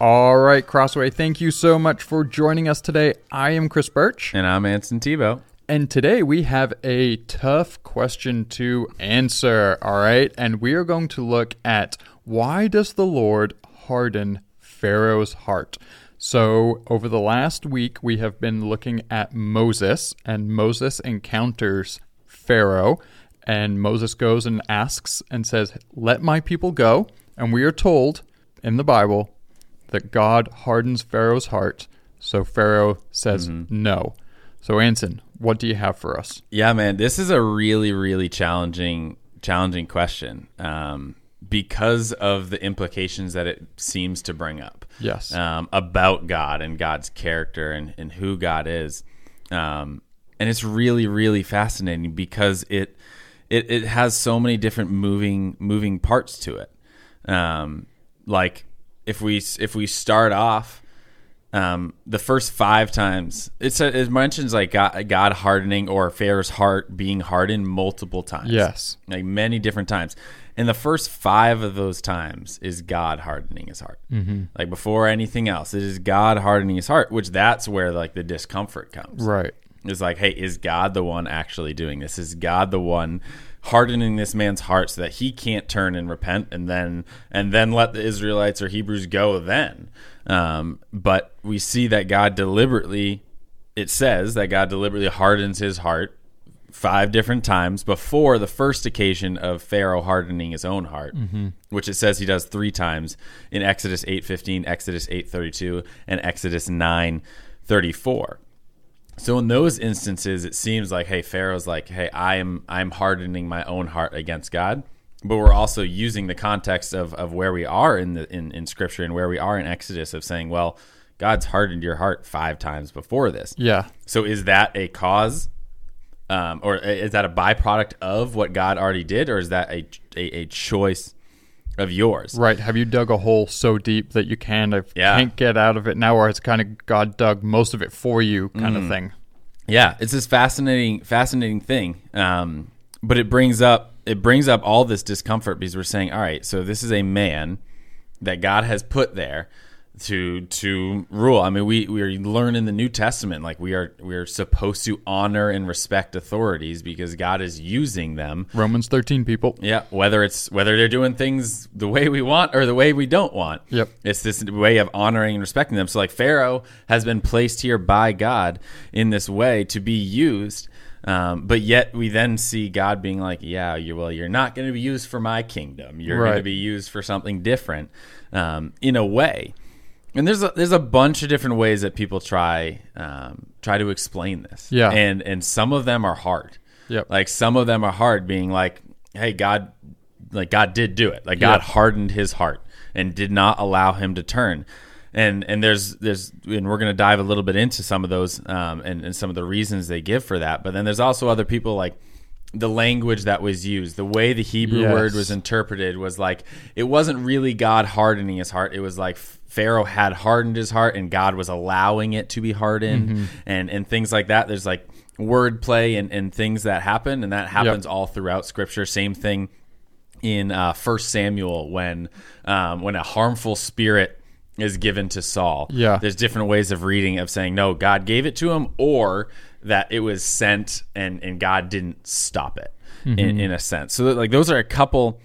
All right, Crossway, thank you so much for joining us today. I am Chris Birch, And I'm Anson Tebow. and today we have a tough question to answer. All right, and we are going to look at why does the Lord harden Pharaoh's heart? So, over the last week, we have been looking at Moses, and Moses encounters Pharaoh, and Moses goes and asks and says, Let my people go. And we are told in the Bible that God hardens Pharaoh's heart. So Pharaoh says no. So Anson, what do you have for us? Yeah, man, this is a really, really challenging, challenging question um, because of the implications that it seems to bring up. Yes. um, about God and God's character and, and who God is. Um, and it's really, really fascinating because it, it it has so many different moving moving parts to it. Um, like if we if we start off um, the first five times it's it mentions like God, God hardening or Pharaoh's heart being hardened multiple times. Yes. like many different times. And the first five of those times is God hardening his heart. Mm-hmm. Like before anything else, it is God hardening his heart, which that's where like the discomfort comes. Right. It's like, hey, is God the one actually doing this? Is God the one hardening this man's heart so that he can't turn and repent and then and then let the Israelites or Hebrews go then? Um, but we see that God deliberately it says that God deliberately hardens his heart five different times before the first occasion of Pharaoh hardening his own heart, which it says he does three times in Exodus 8:15, Exodus 8:32, and Exodus 9:34. So in those instances, it seems like, hey, Pharaoh's like, hey, I am I'm hardening my own heart against God. But we're also using the context of, of where we are in the in, in scripture and where we are in Exodus of saying, well, God's hardened your heart five times before this. Yeah. So is that a cause, um, or is that a byproduct of what God already did, or is that a a, a choice of yours? Right. Have you dug a hole so deep that you kind of Yeah. can't get out of it now, or it's kind of God dug most of it for you, kind of thing? Yeah, it's this fascinating, fascinating thing. Um, but it brings up it brings up all this discomfort because we're saying, all right, so this is a man that God has put there to to rule. I mean, we we learn in the New Testament like we are we are supposed to honor and respect authorities because God is using them. Romans 13 people. Yeah, whether it's whether they're doing things the way we want or the way we don't want. Yep. It's this way of honoring and respecting them. So like Pharaoh has been placed here by God in this way to be used. Um, but yet we then see God being like, yeah, you well, you're not going to be used for my kingdom. You're going to be used for something different, um, in a way. And there's a, there's a bunch of different ways that people try um, try to explain this. Yeah. And and some of them are hard. Yep. Like some of them are hard, being like, hey, God, like God did do it. Like God Yeah. hardened his heart and did not allow him to turn. And and there's there's and we're gonna dive a little bit into some of those um, and and some of the reasons they give for that. But then there's also other people like the language that was used, the way the Hebrew Yes. word was interpreted was like it wasn't really God hardening his heart. It was like Pharaoh had hardened his heart and God was allowing it to be hardened Mm-hmm. and and things like that. There's like wordplay and, and things that happen and that happens all throughout scripture. Same thing in uh, First Samuel when um, when a harmful spirit is given to Saul. Yeah. there's different ways of reading of saying no, God gave it to him, or that it was sent and and God didn't stop it in, in a sense. So like those are a couple.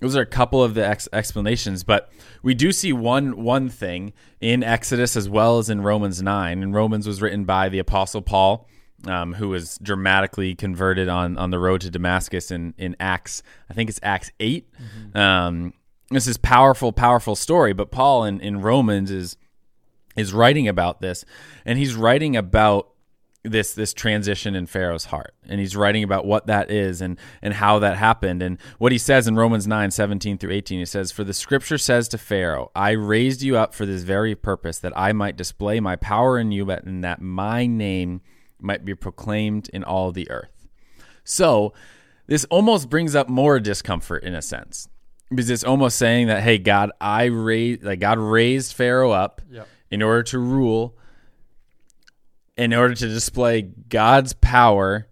Those are a couple of the ex- explanations, but we do see one one thing in Exodus as well as in Romans nine. And Romans was written by the Apostle Paul, um, who was dramatically converted on on the road to Damascus in in Acts. I think it's Acts 8 Um, this is powerful, powerful story. But Paul in in Romans is is writing about this, and he's writing about this this transition in Pharaoh's heart. And he's writing about what that is and and how that happened. And what he says in Romans 9, 17 through 18, he says, For the scripture says to Pharaoh, I raised you up for this very purpose, that I might display my power in you, and that my name might be proclaimed in all the earth. So, this almost brings up more discomfort in a sense. Because it's almost saying that, hey, God, I raised like God raised Pharaoh up Yep. in order to rule, in order to display God's power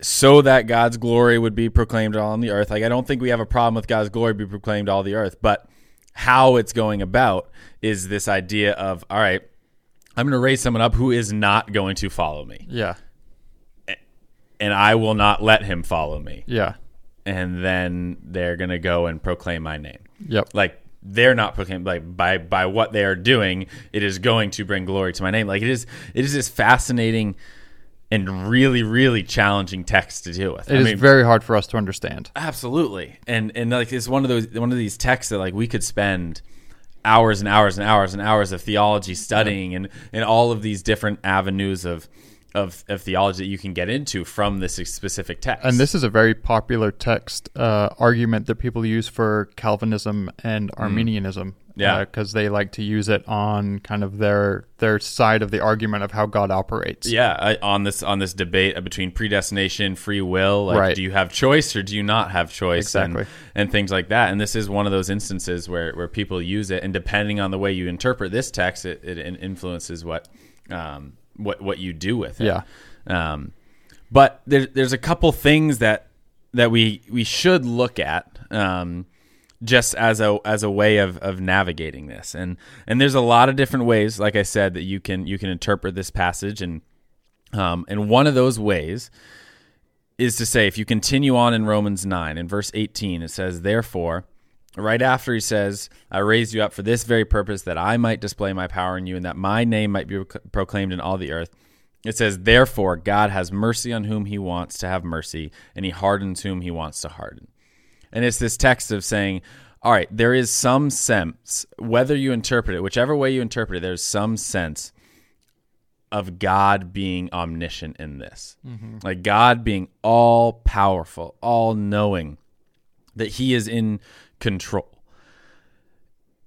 so that God's glory would be proclaimed all on the earth. Like I don't think we have a problem with God's glory be proclaimed all the earth, but how it's going about is this idea of all right, I'm going to raise someone up who is not going to follow me, Yeah. and I will not let him follow me. Yeah. And then they're going to go and proclaim my name. Yep. Like they're not proclaiming like by by what they are doing, it is going to bring glory to my name. Like it is it is this fascinating and really really challenging text to deal with. It is very hard for us to understand. Absolutely, and and like it's one of those one of these texts that like we could spend hours and hours and hours and hours of theology studying and and all of these different avenues of of, of theology that you can get into from this specific text. And this is a very popular text uh, argument that people use for Calvinism and Arminianism. Yeah. because they like to use it on kind of their their side of the argument of how God operates. yeah, I, on this on this debate between predestination, free will, like Right. do you have choice or do you not have choice, Exactly. and, and things like that. And this is one of those instances where where people use it, and depending on the way you interpret this text, it, it influences what um, what what you do with it. Yeah. Um, but there, there's a couple things that that we we should look at um, just as a as a way of, of navigating this, and and there's a lot of different ways, like I said, that you can you can interpret this passage, and um, and one of those ways is to say if you continue on in Romans nine in verse eighteen, it says, therefore. Right after he says, I raised you up for this very purpose, that I might display my power in you, and that my name might be proclaimed in all the earth. It says, Therefore, God has mercy on whom he wants to have mercy, and he hardens whom he wants to harden. And it's this text of saying, all right, there is some sense, whether you interpret it, whichever way you interpret it, there's some sense of God being omniscient in this. Mm-hmm. Like God being all powerful, all knowing, that he is in control.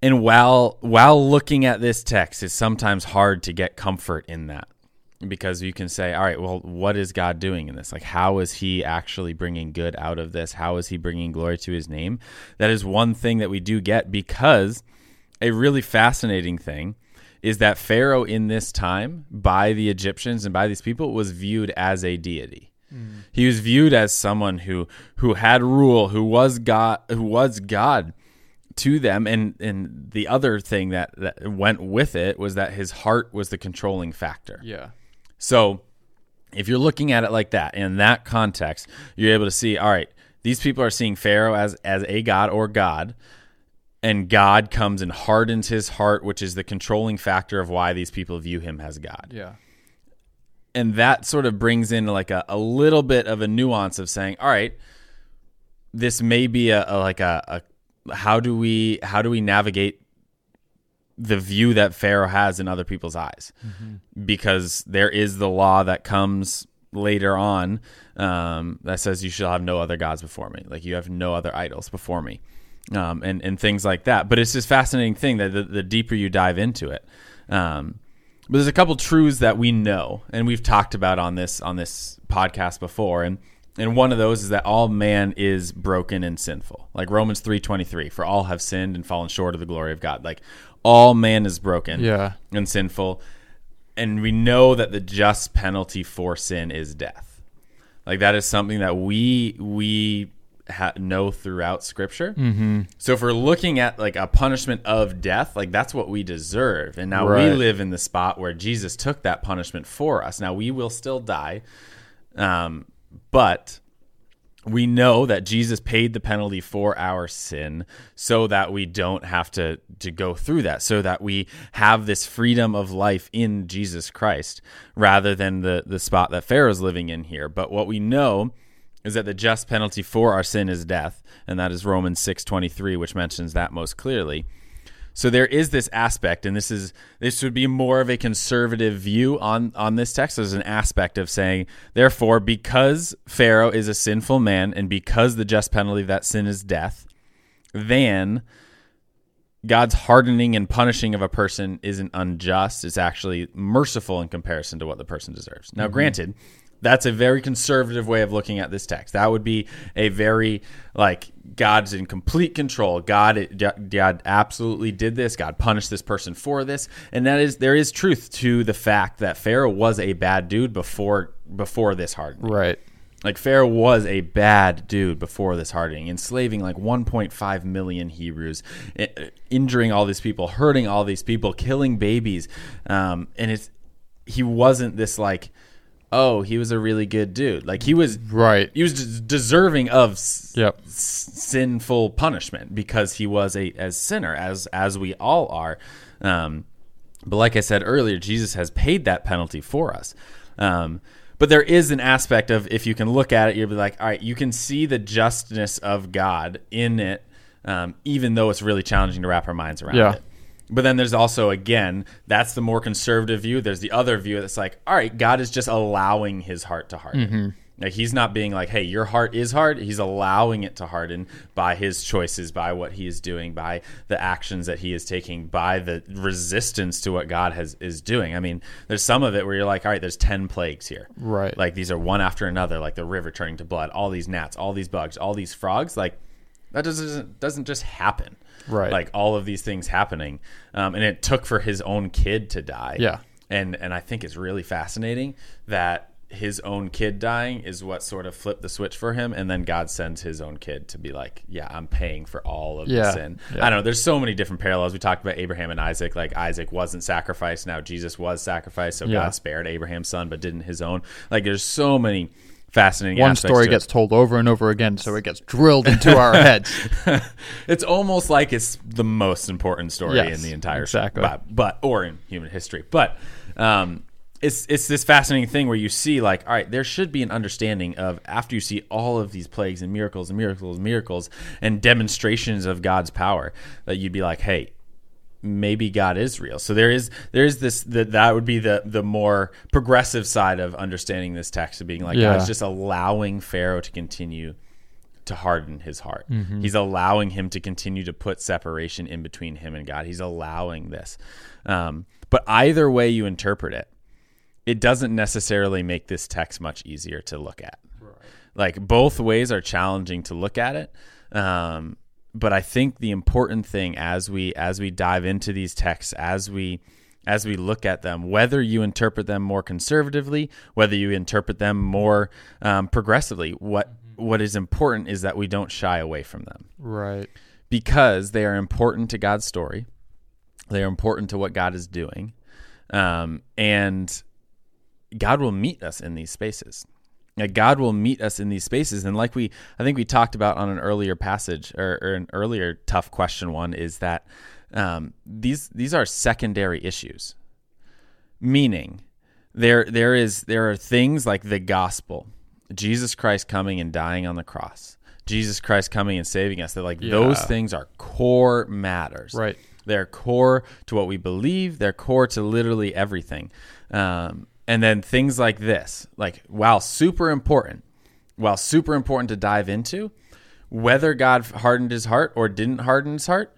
And while while looking at this text, it's sometimes hard to get comfort in that because you can say, all right, well, what is God doing in this? Like, how is He actually bringing good out of this? How is He bringing glory to His name? That is one thing that we do get because a really fascinating thing is that Pharaoh in this time by the Egyptians and by these people was viewed as a deity. He was viewed as someone who who had rule, who was God, who was God to them and and the other thing that that went with it was that his heart was the controlling factor. Yeah. So if you're looking at it like that in that context, you're able to see, all right, these people are seeing Pharaoh as as a god or god, and God comes and hardens his heart, which is the controlling factor of why these people view him as God. Yeah. And that sort of brings in like a, a little bit of a nuance of saying, all right, this may be a, a like a, a how do we how do we navigate the view that Pharaoh has in other people's eyes, because there is the law that comes later on um, that says you shall have no other gods before me, like you have no other idols before me, um, and and things like that. But it's this fascinating thing that the, the deeper you dive into it. Um, but there's a couple truths that we know and we've talked about on this on this podcast before. And and one of those is that all man is broken and sinful. Like romans 3.23 for all have sinned and fallen short of the glory of god. Like all man is broken Yeah. and sinful and we know that the just penalty for sin is death. Like that is something that we we ha- know throughout scripture Mm-hmm. so if we're looking at like a punishment of death, like that's what we deserve. And now we live in the spot where Jesus took that punishment for us. Now we will still die. Um, but we know that Jesus paid the penalty for our sin so that we don't have to to go through that so that we have this freedom of life in Jesus Christ rather than the the spot that Pharaoh's living in here but what we know is that the just penalty for our sin is death and that is Romans 6:23 which mentions that most clearly so there is this aspect, and this is this would be more of a conservative view on on this text. There's an aspect of saying, therefore, because Pharaoh is a sinful man, and because the just penalty of that sin is death, then God's hardening and punishing of a person isn't unjust. It's actually merciful in comparison to what the person deserves. Now, mm-hmm. granted, that's a very conservative way of looking at this text. That would be a very like God's in complete control. God, God absolutely did this. God punished this person for this, and that is there is truth to the fact that Pharaoh was a bad dude before before this hardening. Right. Like Pharaoh was a bad dude before this hardening, enslaving like 1.5 million Hebrews, injuring all these people, hurting all these people, killing babies, um, and it's he wasn't this like, oh, he was a really good dude. Like he was Right. he was des- deserving of s- Yep. s- sinful punishment because he was a as sinner as as we all are. Um, but like I said earlier, Jesus has paid that penalty for us. Um, but there is an aspect of if you can look at it, you'll be like, all right, you can see the justness of God in it, um, even though it's really challenging to wrap our minds around Yeah. it. But then there's also again, that's the more conservative view. There's the other view that's like, all right, God is just allowing his heart to harden. Mm-hmm. Like he's not being like, hey, your heart is hard. He's allowing it to harden by his choices, by what he is doing, by the actions that he is taking, by the resistance to what God has is doing. I mean, there's some of it where you're like, all right, there's ten plagues here. Right. Like these are one after another, like the river turning to blood, all these gnats, all these bugs, all these frogs. Like that doesn't doesn't just happen. Right. Like all of these things happening, um, and it took for his own kid to die. Yeah. And and I think it's really fascinating that his own kid dying is what sort of flipped the switch for him, and then God sends his own kid to be like, yeah, I'm paying for all of Yeah. the sin. Yeah. I don't know. There's so many different parallels. We talked about Abraham and Isaac. Like Isaac wasn't sacrificed. Now Jesus was sacrificed. So Yeah. God spared Abraham's son, but didn't his own. Like there's so many fascinating. One story gets told over and over again, so it gets drilled into our heads. it's almost like it's the most important story Yes, in the entire exactly. show, but, but or in human history. But um, it's it's this fascinating thing where you see like, all right, there should be an understanding of after you see all of these plagues and miracles and miracles and miracles and demonstrations of God's power that you'd be like, hey. Maybe God is real. So there is there is this that that would be the the more progressive side of understanding this text of being like Yeah. God's just allowing Pharaoh to continue to harden his heart. Mm-hmm. He's allowing him to continue to put separation in between him and God. He's allowing this. Um, but either way you interpret it, it doesn't necessarily make this text much easier to look at. Like both ways are challenging to look at it. Um, but I think the important thing as we as we dive into these texts, as we as we look at them, whether you interpret them more conservatively, whether you interpret them more um, progressively, what what is important is that we don't shy away from them right. because they are important to God's story. They are important to what God is doing, um, and God will meet us in these spaces. God will meet us in these spaces, and like we, I think we talked about on an earlier passage or, or an earlier tough question one is that um, these these are secondary issues, meaning there there is there are things like the gospel, Jesus Christ coming and dying on the cross, Jesus Christ coming and saving us. That like those things are core matters, Right. they're core to what we believe. They're core to literally everything. Um, and then things like this, like while super important, while super important to dive into, whether God hardened his heart or didn't harden his heart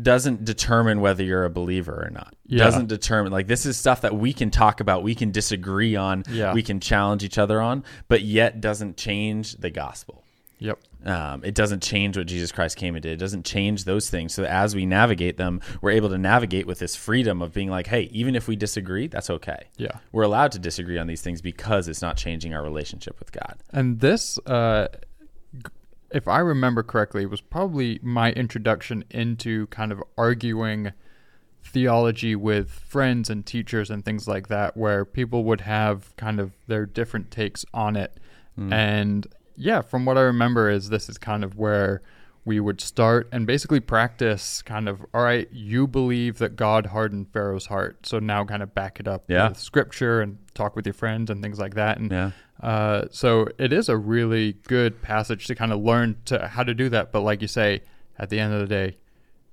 doesn't determine whether you're a believer or not. Yeah. Doesn't determine like this is stuff that we can talk about, we can disagree on, Yeah. we can challenge each other on, but yet doesn't change the gospel. Yep. Um, it doesn't change what Jesus Christ came and did. It doesn't change those things. So as we navigate them, we're able to navigate with this freedom of being like, hey, even if we disagree, that's okay. Yeah. We're allowed to disagree on these things because it's not changing our relationship with God. And this, uh, if I remember correctly, was probably my introduction into kind of arguing theology with friends and teachers and things like that, where people would have kind of their different takes on it. And yeah, from what I remember, is this is kind of where we would start and basically practice kind of all right you believe that god hardened pharaoh's heart so now kind of back it up Yeah. with scripture and talk with your friends and things like that and Yeah. uh, so it is a really good passage to kind of learn to how to do that. But like you say, at the end of the day,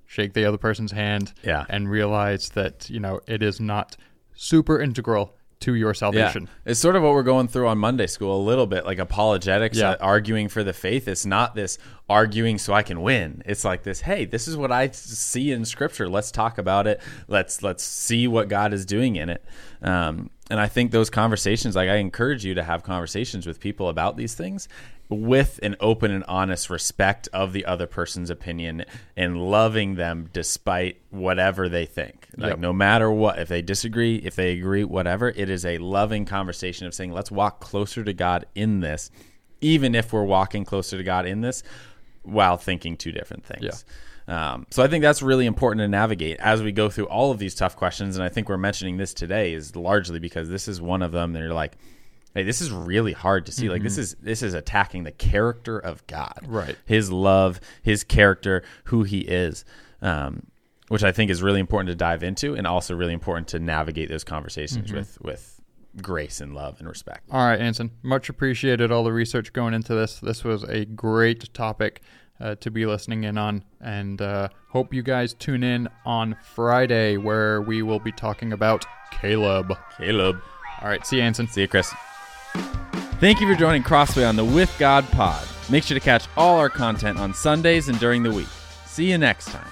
shake the other person's hand Yeah. and realize that you know it is not super integral to your salvation. Yeah. It's sort of what we're going through on Monday school a little bit, like apologetics, Yeah. uh, arguing for the faith. It's not this arguing so I can win. It's like this, hey, this is what I see in scripture. Let's talk about it. Let's let's see what God is doing in it. Um, and I think those conversations, like I encourage you to have conversations with people about these things with an open and honest respect of the other person's opinion and loving them despite whatever they think. Like Yep. no matter what, if they disagree, if they agree, whatever, it is a loving conversation of saying, let's walk closer to God in this, even if we're walking closer to God in this while thinking two different things. Um, so I think that's really important to navigate as we go through all of these tough questions. And I think we're mentioning this today is largely because this is one of them. That you're like, hey, this is really hard to see. Like this is this is attacking the character of God, Right. His love, His character, who He is. Um, which I think is really important to dive into, and also really important to navigate those conversations with with grace and love and respect. All right, Anson. Much appreciated all the research going into this. This was a great topic uh, to be listening in on, and uh, hope you guys tune in on Friday where we will be talking about Caleb. Caleb. All right, see you, Anson. See you, Chris. Thank you for joining Crossway on the With God Pod. Make sure to catch all our content on Sundays and during the week. See you next time.